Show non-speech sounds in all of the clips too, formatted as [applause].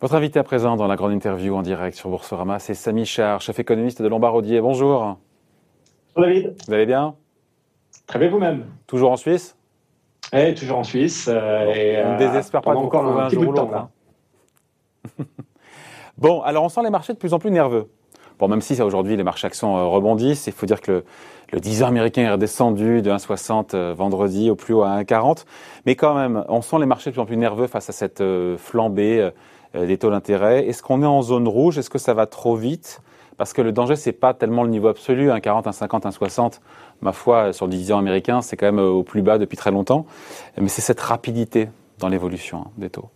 Votre invité à présent dans la grande interview en direct sur Boursorama, c'est Samy Char, chef économiste de Lombardier. Bonjour. Bonjour David. Vous allez bien? Très bien vous-même? Toujours en Suisse? Oui, toujours en Suisse. Euh, et, on ne désespère pas encore un, un jour ou l'autre. Hein. [laughs] bon, alors on sent les marchés de plus en plus nerveux. Bon, même si aujourd'hui les marchés actions euh, rebondissent, il faut dire que le, le 10 ans américain est redescendu de 1,60 euh, vendredi au plus haut à 1,40. Mais quand même, on sent les marchés de plus en plus nerveux face à cette flambée euh, des taux d'intérêt. Est-ce qu'on est en zone rouge? Est-ce que ça va trop vite? Parce que le danger, c'est pas tellement le niveau absolu, 1,40, 1,50, 1,60. Ma foi, sur le 10 ans américain, c'est quand même au plus bas depuis très longtemps. Mais c'est cette rapidité dans l'évolution hein, des taux.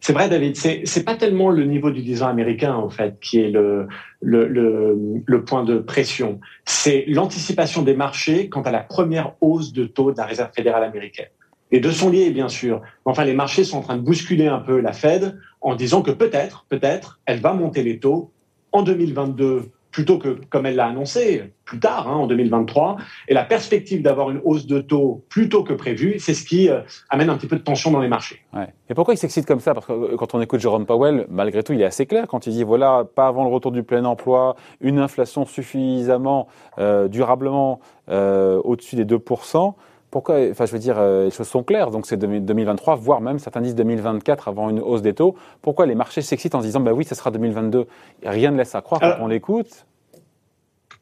C'est vrai, David. C'est pas tellement le niveau du 10 ans américain en fait qui est le le, point de pression. C'est l'anticipation des marchés quant à la première hausse de taux de la Réserve fédérale américaine. Les deux sont liés, bien sûr. Enfin, les marchés sont en train de bousculer un peu la Fed en disant que peut-être, peut-être, elle va monter les taux en 2022 plutôt que comme elle l'a annoncé plus tard, hein, en 2023. Et la perspective d'avoir une hausse de taux plus tôt que prévu, c'est ce qui euh, amène un petit peu de tension dans les marchés. Et pourquoi il s'excite comme ça? Parce que euh, quand on écoute Jérôme Powell, malgré tout, il est assez clair quand il dit voilà, pas avant le retour du plein emploi, une inflation suffisamment euh, durablement au-dessus des 2% pourquoi Enfin, je veux dire, euh, les choses sont claires. Donc, c'est 2023, voire même certains disent 2024 avant une hausse des taux. Pourquoi les marchés s'excitent en se disant, bah oui, ce sera 2022 Rien ne laisse à croire quand on l'écoute.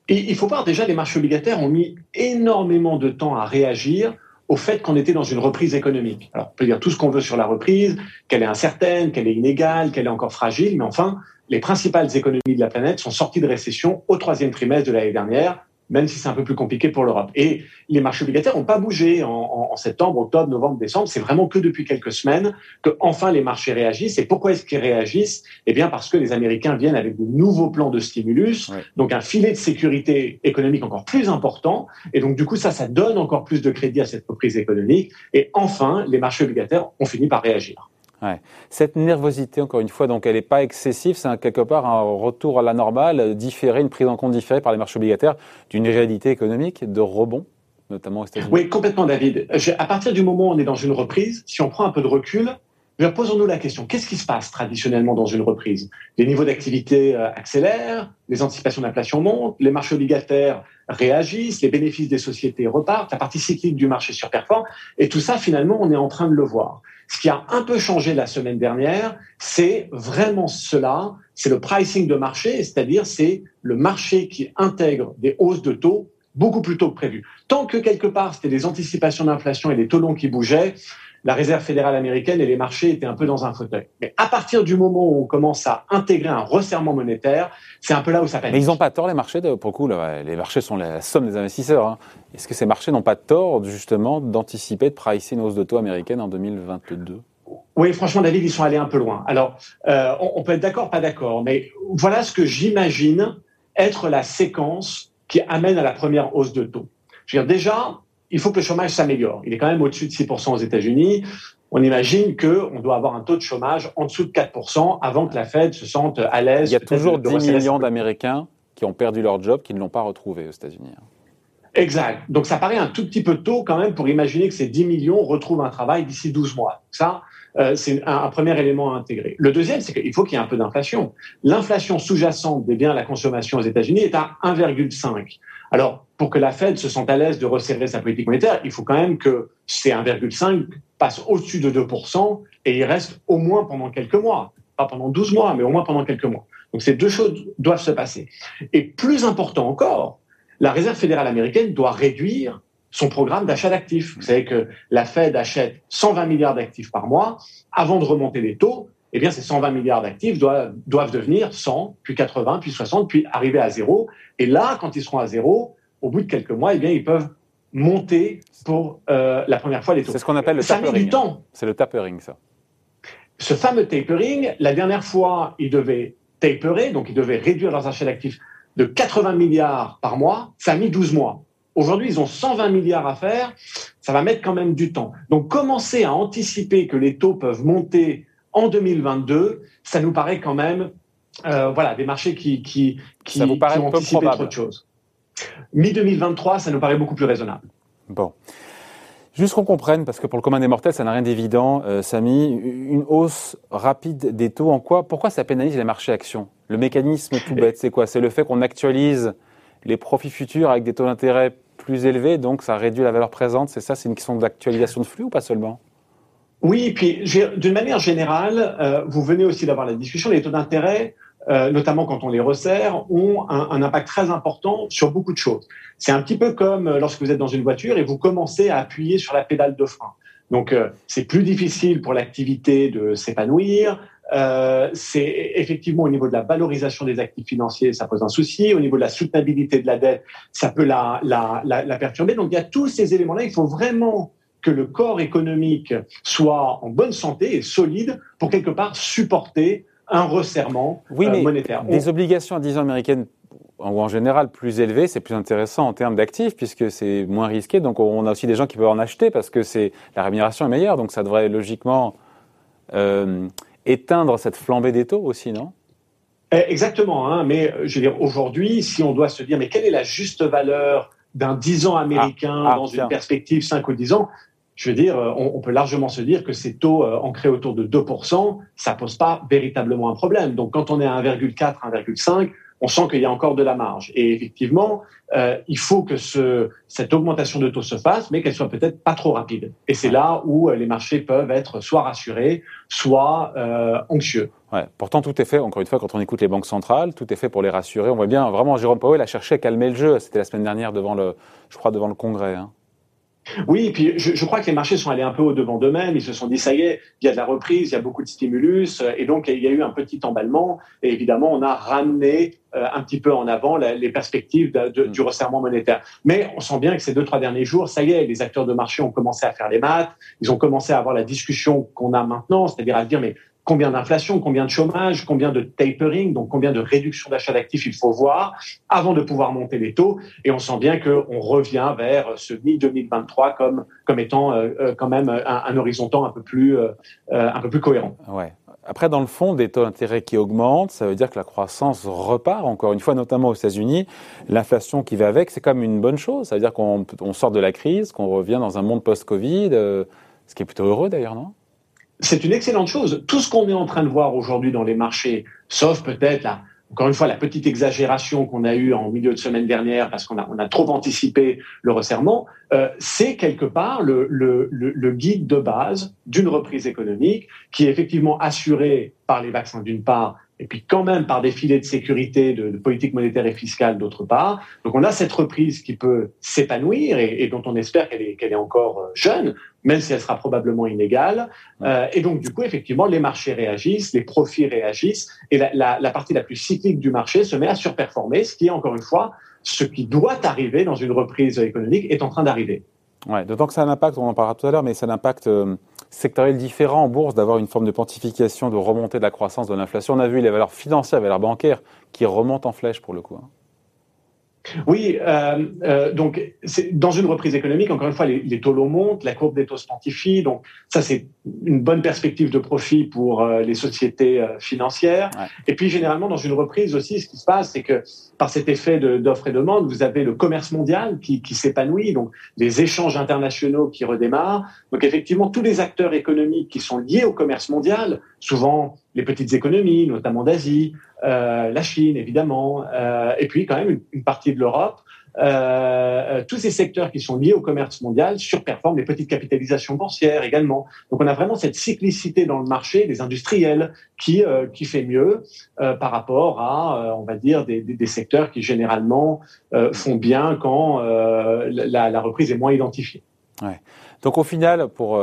Il faut voir, déjà, les marchés obligataires ont mis énormément de temps à réagir au fait qu'on était dans une reprise économique. Alors, on peut dire tout ce qu'on veut sur la reprise, qu'elle est incertaine, qu'elle est inégale, qu'elle est encore fragile, mais enfin, les principales économies de la planète sont sorties de récession au troisième trimestre de l'année dernière, même si c'est un peu plus compliqué pour l'Europe. Et les marchés obligataires n'ont pas bougé en, septembre, octobre, novembre, décembre. C'est vraiment que depuis quelques semaines que enfin les marchés réagissent. Et pourquoi est-ce qu'ils réagissent? Eh bien parce que les Américains viennent avec de nouveaux plans de stimulus, donc un filet de sécurité économique encore plus important. Et donc du coup ça, ça donne encore plus de crédit à cette reprise économique. Et enfin, les marchés obligataires ont fini par réagir. Cette nervosité, encore une fois, donc elle n'est pas excessive, c'est quelque part un retour à la normale, différé, une prise en compte différée par les marchés obligataires d'une réalité économique de rebond, notamment aux. Oui, complètement, David. À partir du moment où on est dans une reprise, si on prend un peu de recul, posons-nous la question, qu'est-ce qui se passe traditionnellement dans une reprise? Les niveaux d'activité euh, accélèrent, les anticipations d'inflation montent, les marchés obligataires réagissent, les bénéfices des sociétés repartent, la partie cyclique du marché surperforme, et tout ça, finalement, on est en train de le voir. Ce qui a un peu changé la semaine dernière, c'est vraiment cela, c'est le pricing de marché, c'est-à-dire c'est le marché qui intègre des hausses de taux beaucoup plus tôt que prévu. Tant que quelque part c'était des anticipations d'inflation et des taux longs qui bougeaient, la Réserve fédérale américaine et les marchés étaient un peu dans un fauteuil. Mais à partir du moment où on commence à intégrer un resserrement monétaire, c'est un peu là où ça panique. Mais ils n'ont pas tort les marchés, pour le coup, les marchés sont la somme des investisseurs. Hein. Est-ce que ces marchés n'ont pas tort justement d'anticiper, de pricer une hausse de taux américaine en 2022 oui, franchement, David, ils sont allés un peu loin. Alors, euh, on, on peut être d'accord, pas d'accord, mais voilà ce que j'imagine être la séquence qui amène à la première hausse de taux. Je veux dire, déjà, il faut que le chômage s'améliore. Il est quand même au-dessus de 6% aux États-Unis. On imagine qu'on doit avoir un taux de chômage en dessous de 4% avant que la Fed se sente à l'aise. Il y a toujours 10 millions d'Américains qui ont perdu leur job, qui ne l'ont pas retrouvé aux États-Unis. Exact. Donc ça paraît un tout petit peu tôt quand même pour imaginer que ces 10 millions retrouvent un travail d'ici 12 mois. Ça, euh, c'est un, premier élément à intégrer. Le deuxième, c'est qu'il faut qu'il y ait un peu d'inflation. L'inflation sous-jacente des biens à la consommation aux États-Unis est à 1,5. Alors, pour que la Fed se sente à l'aise de resserrer sa politique monétaire, il faut quand même que ces 1,5 passent au-dessus de 2% et il reste au moins pendant quelques mois. Pas pendant 12 mois, mais au moins pendant quelques mois. Donc ces deux choses doivent se passer. Et plus important encore, la Réserve fédérale américaine doit réduire son programme d'achat d'actifs. Vous savez que la Fed achète 120 milliards d'actifs par mois. Avant de remonter les taux, eh bien, ces 120 milliards d'actifs doivent devenir 100, puis 80, puis 60, puis arriver à zéro. Et là, quand ils seront à zéro, au bout de quelques mois, eh bien, ils peuvent monter pour euh, la première fois les taux. C'est ce qu'on appelle le ça tapering. du temps. C'est le tapering, ça. Ce fameux tapering, la dernière fois, ils devaient taperer, donc ils devaient réduire leurs achats d'actifs de 80 milliards par mois. Ça a mis 12 mois. Aujourd'hui, ils ont 120 milliards à faire. Ça va mettre quand même du temps. Donc, commencer à anticiper que les taux peuvent monter en 2022, ça nous paraît quand même, euh, voilà, des marchés qui qui qui, ça vous paraît qui ont peu anticipé probable. trop de choses. Mi 2023, ça nous paraît beaucoup plus raisonnable. Bon. Juste qu'on comprenne, parce que pour le commun des mortels, ça n'a rien d'évident, euh, Samy, une hausse rapide des taux en quoi Pourquoi ça pénalise les marchés actions? Le mécanisme tout bête, c'est quoi? C'est le fait qu'on actualise les profits futurs avec des taux d'intérêt plus élevés, donc ça réduit la valeur présente, c'est ça C'est une question d'actualisation de flux ou pas seulement? Oui, puis d'une manière générale, euh, vous venez aussi d'avoir la discussion, les taux d'intérêt euh, notamment quand on les resserre, ont un, impact très important sur beaucoup de choses. C'est un petit peu comme euh, lorsque vous êtes dans une voiture et vous commencez à appuyer sur la pédale de frein. Donc euh, c'est plus difficile pour l'activité de s'épanouir. c'est effectivement au niveau de la valorisation des actifs financiers, ça pose un souci. Au niveau de la soutenabilité de la dette, ça peut la, la, la, la perturber. Donc il y a tous ces éléments-là. Il faut vraiment que le corps économique soit en bonne santé et solide pour quelque part supporter un resserrement oui, euh, mais monétaire. Des obligations à 10 ans américaines ou en général plus élevées, c'est plus intéressant en termes d'actifs puisque c'est moins risqué. Donc on a aussi des gens qui peuvent en acheter parce que c'est la rémunération est meilleure. Donc ça devrait logiquement euh, éteindre cette flambée des taux aussi, non? Eh, Exactement. Hein, mais je veux dire, aujourd'hui, si on doit se dire, mais quelle est la juste valeur d'un 10 ans américain ah, ah, dans une perspective 5 ou 10 ans? Je veux dire, euh, on, peut largement se dire que ces taux euh, ancrés autour de 2%, ça pose pas véritablement un problème. Donc, quand on est à 1,4, 1,5, on sent qu'il y a encore de la marge. Et effectivement, euh, il faut que ce, cette augmentation de taux se fasse, mais qu'elle soit peut-être pas trop rapide. Et c'est là où les marchés peuvent être soit rassurés, soit anxieux. Pourtant, tout est fait, encore une fois, quand on écoute les banques centrales, tout est fait pour les rassurer. On voit bien, vraiment, Jérôme Powell a cherché à calmer le jeu. C'était la semaine dernière devant le, je crois, devant le Congrès. Hein. Oui, puis je, je, crois que les marchés sont allés un peu au devant d'eux-mêmes. Ils se sont dit ça y est, il y a de la reprise, il y a beaucoup de stimulus, euh, et donc il y a eu un petit emballement. Et évidemment, on a ramené euh, un petit peu en avant les perspectives du resserrement monétaire. Mais on sent bien que ces deux trois derniers jours, ça y est, les acteurs de marché ont commencé à faire les maths. Ils ont commencé à avoir la discussion qu'on a maintenant, c'est-à-dire à dire mais combien d'inflation, combien de chômage, combien de tapering, donc combien de réduction d'achat d'actifs il faut voir avant de pouvoir monter les taux. Et on sent bien qu'on revient vers ce mi-2023 comme, comme étant euh, euh, quand même un, un, horizon temps un peu plus, euh, un peu plus cohérent. Ouais. Après, dans le fond, des taux d'intérêt qui augmentent, ça veut dire que la croissance repart, encore une fois, notamment aux États-Unis. L'inflation qui va avec, c'est comme une bonne chose. Ça veut dire qu'on on sort de la crise, qu'on revient dans un monde post-Covid, ce qui est plutôt heureux d'ailleurs, non? C'est une excellente chose. Tout ce qu'on est en train de voir aujourd'hui dans les marchés, sauf peut-être là, encore une fois, la petite exagération qu'on a eue en milieu de semaine dernière parce qu'on a, on a trop anticipé le resserrement, euh, c'est quelque part le, le, le, guide de base d'une reprise économique qui est effectivement assurée par les vaccins d'une part et puis quand même par des filets de sécurité de, politique monétaire et fiscale d'autre part. Donc on a cette reprise qui peut s'épanouir et, dont on espère qu'elle est, encore euh, jeune, même si elle sera probablement inégale. Euh, et donc du coup, effectivement, les marchés réagissent, les profits réagissent, et la, la, la partie la plus cyclique du marché se met à surperformer, ce qui est encore une fois ce qui doit arriver dans une reprise économique est en train d'arriver. Ouais, d'autant que ça a un impact, on en parlera tout à l'heure, mais ça a un impact euh, sectoriel différent en bourse d'avoir une forme de pontification, de remontée de la croissance de l'inflation. On a vu les valeurs financières, les valeurs bancaires qui remontent en flèche pour le coup. Oui, euh, euh, donc dans une reprise économique, encore une fois, les, les, taux montent, la courbe des taux se quantifie, donc ça c'est une bonne perspective de profit pour euh, les sociétés euh, financières. Et puis généralement dans une reprise aussi, ce qui se passe, c'est que par cet effet d'offre et demande, vous avez le commerce mondial qui, qui s'épanouit, donc les échanges internationaux qui redémarrent. Donc effectivement, tous les acteurs économiques qui sont liés au commerce mondial, souvent les petites économies, notamment d'Asie, euh, la Chine évidemment, euh, et puis quand même une, partie de l'Europe. Euh, tous ces secteurs qui sont liés au commerce mondial surperforment les petites capitalisations boursières également. Donc on a vraiment cette cyclicité dans le marché des industriels qui qui fait mieux par rapport à on va dire des, des, secteurs qui généralement font bien quand la, la, reprise est moins identifiée. Ouais. Donc au final pour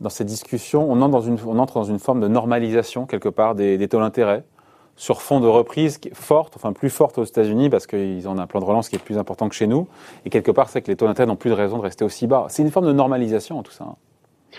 dans ces discussions, on entre dans une, forme de normalisation quelque part des, taux d'intérêt sur fond de reprise forte, enfin plus forte aux États-Unis parce qu'ils ont un plan de relance qui est plus important que chez nous. Et quelque part, c'est que les taux d'intérêt n'ont plus de raison de rester aussi bas. C'est une forme de normalisation tout ça. Hein.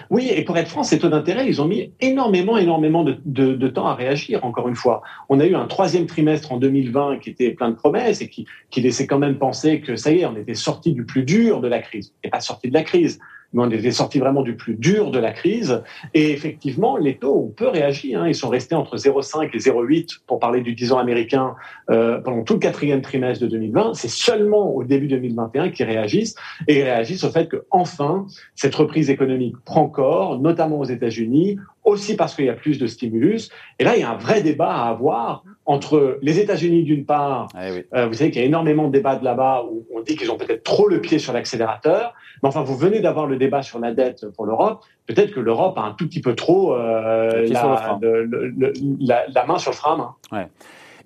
Oui, et pour être franc, ces taux d'intérêt, ils ont mis énormément, énormément de, temps à réagir, encore une fois. On a eu un troisième trimestre en 2020 qui était plein de promesses et qui, qui laissait quand même penser que ça y est, on était sorti du plus dur de la crise. Et pas sorti de la crise, mais on était sorti vraiment du plus dur de la crise. Et effectivement, les taux, on peut réagir. Hein. Ils sont restés entre 0,5 et 0,8 pour parler du 10 ans américain euh, pendant tout le quatrième trimestre de 2020. C'est seulement au début 2021 qu'ils réagissent et ils réagissent au fait que enfin cette reprise économique prend corps, notamment aux États-Unis, aussi parce qu'il y a plus de stimulus. Et là, il y a un vrai débat à avoir entre les États-Unis d'une part. Eh euh, vous savez qu'il y a énormément de débats de là-bas où on dit qu'ils ont peut-être trop le pied sur l'accélérateur. Mais enfin, vous venez d'avoir le débat sur la dette pour l'Europe. Peut-être que l'Europe a un tout petit peu trop euh, la, la, main sur le frein. Ouais.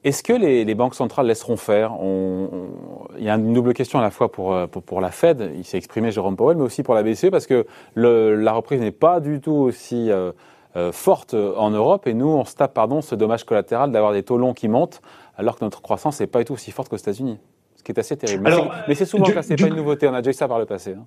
Est-ce que les, les, banques centrales laisseront faire? Il y a une double question à la fois pour, euh, pour, pour la Fed, il s'est exprimé Jérôme Powell, mais aussi pour la BCE, parce que le, la reprise n'est pas du tout aussi euh, forte en Europe, et nous, on se tape pardon, ce dommage collatéral d'avoir des taux longs qui montent, alors que notre croissance n'est pas du tout aussi forte qu'aux États-Unis, ce qui est assez terrible. mais c'est souvent c'est pas une nouveauté, on a déjà eu ça par le passé. Hein.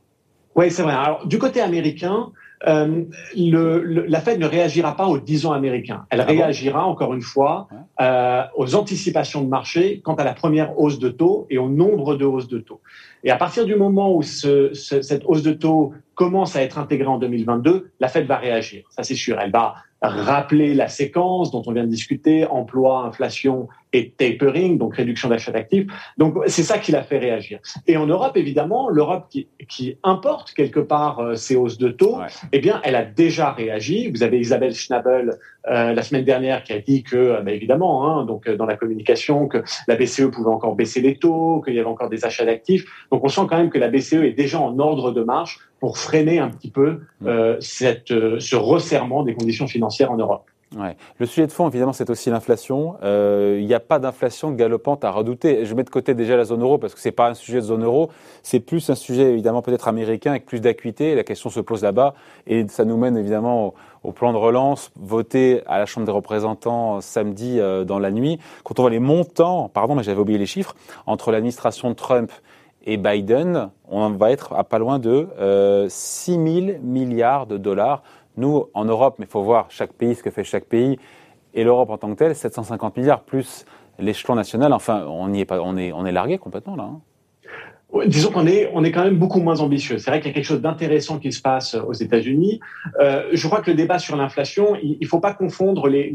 Oui, c'est vrai. Alors, du côté américain, euh, le, la Fed ne réagira pas aux 10 ans américains. Elle ah réagira, encore une fois, euh, aux anticipations de marché quant à la première hausse de taux et au nombre de hausses de taux. Et à partir du moment où ce, cette hausse de taux commence à être intégrée en 2022, la Fed va réagir. Ça, c'est sûr. Elle va rappeler la séquence dont on vient de discuter, emploi, inflation et tapering, donc réduction d'achat d'actifs. Donc c'est ça qui l'a fait réagir. Et en Europe, évidemment, l'Europe qui, qui, importe quelque part euh, ces hausses de taux, eh bien, elle a déjà réagi. Vous avez Isabelle Schnabel euh, la semaine dernière qui a dit que, euh, bah, évidemment, hein, donc dans la communication, que la BCE pouvait encore baisser les taux, qu'il y avait encore des achats d'actifs. Donc on sent quand même que la BCE est déjà en ordre de marche pour freiner un petit peu euh, cette, euh, ce resserrement des conditions financières en Europe. Ouais. Le sujet de fond, évidemment, c'est aussi l'inflation. Euh, il n'y a pas d'inflation galopante à redouter. Je mets de côté déjà la zone euro parce que c'est pas un sujet de zone euro. C'est plus un sujet évidemment peut-être américain avec plus d'acuité. La question se pose là-bas et ça nous mène évidemment au, plan de relance voté à la Chambre des représentants samedi dans la nuit. Quand on voit les montants, pardon, mais j'avais oublié les chiffres, entre l'administration Trump et Biden, on va être à pas loin de euh, 6 000 milliards de dollars. Nous, en Europe, mais il faut voir chaque pays, ce que fait chaque pays, et l'Europe en tant que telle, 750 milliards plus l'échelon national. Enfin, on y est pas, on est, on est largué complètement là. Hein. Disons qu'on est, on est quand même beaucoup moins ambitieux. C'est vrai qu'il y a quelque chose d'intéressant qui se passe aux États-Unis. Euh, je crois que le débat sur l'inflation, il ne faut pas confondre les,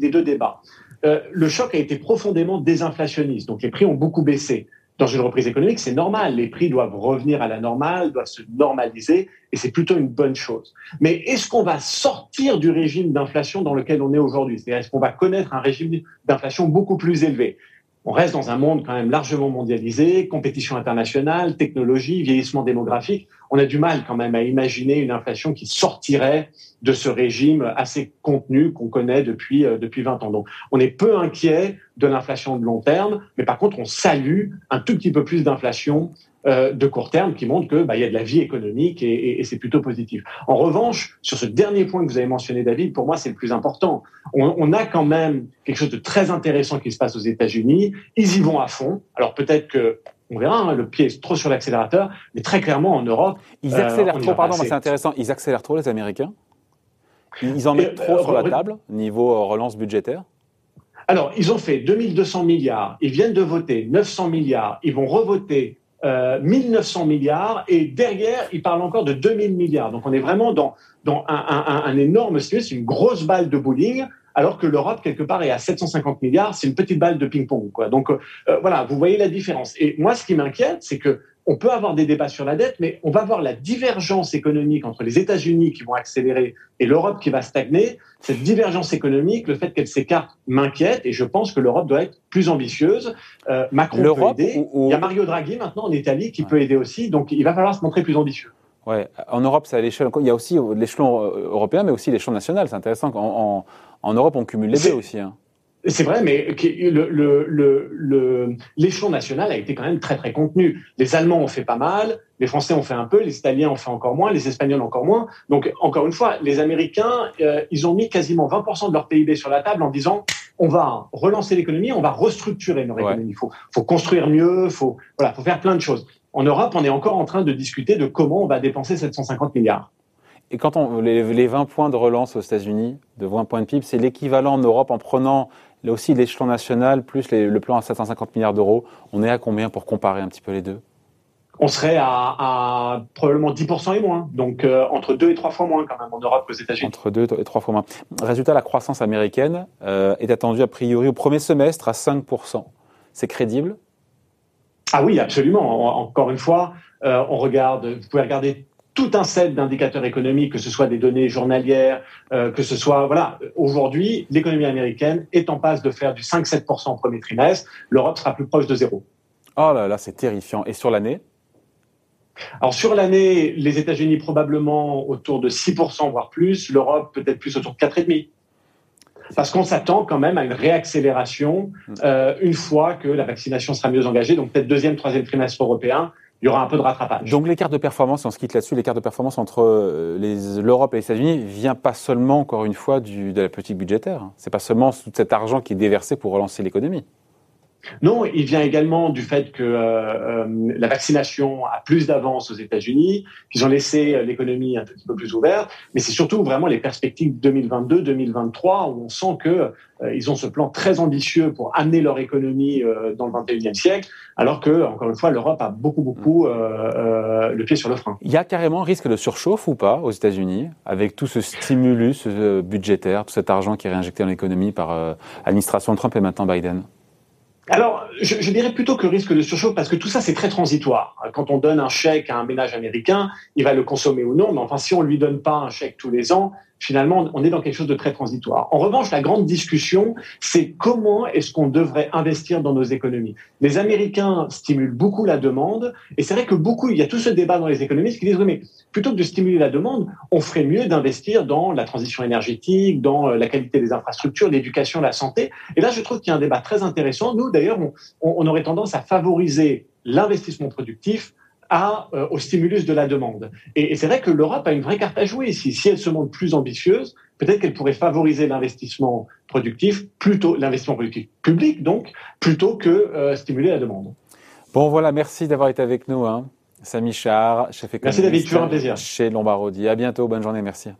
deux débats. Euh, le choc a été profondément désinflationniste, donc les prix ont beaucoup baissé dans une reprise économique, c'est normal. Les prix doivent revenir à la normale, doivent se normaliser, et c'est plutôt une bonne chose. Mais est-ce qu'on va sortir du régime d'inflation dans lequel on est aujourd'hui? C'est-à-dire, est-ce qu'on va connaître un régime d'inflation beaucoup plus élevé? On reste dans un monde quand même largement mondialisé, compétition internationale, technologie, vieillissement démographique. On a du mal quand même à imaginer une inflation qui sortirait de ce régime assez contenu qu'on connaît depuis euh, depuis 20 ans. Donc, on est peu inquiet de l'inflation de long terme, mais par contre, on salue un tout petit peu plus d'inflation euh, de court terme qui montre que bah, y a de la vie économique et, et, c'est plutôt positif. En revanche, sur ce dernier point que vous avez mentionné, David, pour moi c'est le plus important. On, on, a quand même quelque chose de très intéressant qui se passe aux États-Unis. Ils y vont à fond. Alors peut-être que on verra, hein, le pied est trop sur l'accélérateur, mais très clairement en Europe. Ils accélèrent euh, trop, pardon, c'est intéressant. Ils accélèrent trop les Américains. Ils en mettent trop euh, sur la table niveau relance budgétaire. Alors, ils ont fait 2200 milliards, ils viennent de voter 900 milliards, ils vont revoter euh, 1900 milliards et derrière, il parle encore de 2000 milliards. Donc on est vraiment dans, dans un, un, un énorme c'est une grosse balle de bowling alors que l'Europe, quelque part, est à 750 milliards, c'est une petite balle de ping-pong. Quoi. Donc euh, voilà, vous voyez la différence. Et moi, ce qui m'inquiète, c'est que on peut avoir des débats sur la dette, mais on va voir la divergence économique entre les États-Unis qui vont accélérer et l'Europe qui va stagner. Cette divergence économique, le fait qu'elle s'écarte, m'inquiète et je pense que l'Europe doit être plus ambitieuse. Euh, Macron peut aider. Il y a Mario Draghi maintenant en Italie qui peut aider aussi, donc il va falloir se montrer plus ambitieux. Ouais, en Europe, c'est à l'échelle. Il y a aussi l'échelon euh, européen, mais aussi l'échelon national. C'est intéressant. En, en, Europe, on cumule les deux aussi. Hein. C'est vrai, mais l'échelon le, le, national a été quand même très très contenu. Les Allemands ont fait pas mal, les Français ont fait un peu, les Italiens ont fait encore moins, les Espagnols encore moins. Donc encore une fois, les Américains, euh, ils ont mis quasiment 20% de leur PIB sur la table en disant on va relancer l'économie, on va restructurer notre économie. Il faut, faut construire mieux, faut voilà, faut faire plein de choses. En Europe, on est encore en train de discuter de comment on va dépenser 750 milliards. Et quand on les, 20 points de relance aux États-Unis, de 20 points de PIB, c'est l'équivalent en Europe en prenant Là aussi, l'échelon national plus le plan à 750 milliards d'euros, on est à combien pour comparer un petit peu les deux? On serait à, probablement 10% et moins. Donc euh, entre 2 et 3 fois moins quand même en Europe qu'aux États-Unis. Entre 2 et 3 fois moins. Résultat, la croissance américaine euh, est attendue a priori au premier semestre à 5%. C'est crédible? Ah oui, absolument. Encore une fois, euh, on regarde, vous pouvez regarder tout un set d'indicateurs économiques, que ce soit des données journalières, que ce soit voilà. Aujourd'hui, l'économie américaine est en passe de faire du 5-7% au premier trimestre. L'Europe sera plus proche de zéro. Oh là là, c'est terrifiant. Et sur l'année? Alors sur l'année, les États-Unis probablement autour de 6%, voire plus, l'Europe peut-être plus autour de 4,5%. Parce qu'on s'attend quand même à une réaccélération mm. euh, une fois que la vaccination sera mieux engagée, donc peut-être deuxième, troisième trimestre européen, il y aura un peu de rattrapage. Donc l'écart de performance, on se quitte là-dessus, l'écart de performance entre euh, l'Europe et les États-Unis vient pas seulement, encore une fois, du, de la politique budgétaire. C'est pas seulement tout cet argent qui est déversé pour relancer l'économie. Non, il vient également du fait que euh, euh, la vaccination a plus d'avance aux États-Unis, qu'ils ont laissé euh, l'économie un petit peu plus ouverte, mais c'est surtout vraiment les perspectives 2022-2023 où on sent que ils ont ce plan très ambitieux pour amener leur économie dans le 21e siècle, alors que encore une fois l'Europe a beaucoup beaucoup le pied sur le frein. Il y a carrément risque de surchauffe ou pas aux États-Unis avec tout ce stimulus budgétaire, tout cet argent qui est réinjecté dans l'économie par l'administration Trump et maintenant Biden? Alors, je, je, dirais plutôt que risque de surchauffe parce que tout ça, c'est très transitoire. Quand on donne un chèque à un ménage américain, il va le consommer ou non, mais enfin, si on lui donne pas un chèque tous les ans, finalement, on est dans quelque chose de très transitoire. En revanche, la grande discussion, c'est comment est-ce qu'on devrait investir dans nos économies. Les Américains stimulent beaucoup la demande, et c'est vrai que beaucoup, il y a tout ce débat dans les économistes qui disent, oui, mais plutôt que de stimuler la demande, on ferait mieux d'investir dans la transition énergétique, dans euh, la qualité des infrastructures, l'éducation, la santé. Et là, je trouve qu'il y a un débat très intéressant. Nous, d'ailleurs, on, on aurait tendance à favoriser l'investissement productif à, euh, au stimulus de la demande. Et, c'est vrai que l'Europe a une vraie carte à jouer Si, Si elle se montre plus ambitieuse, peut-être qu'elle pourrait favoriser l'investissement productif, plutôt l'investissement productif public, donc, plutôt que euh, stimuler la demande. Bon, voilà, merci d'avoir été avec nous. Hein. Samy Char, chef économiste. Merci David, toujours un plaisir. Chez Lombardi. À bientôt, bonne journée, merci.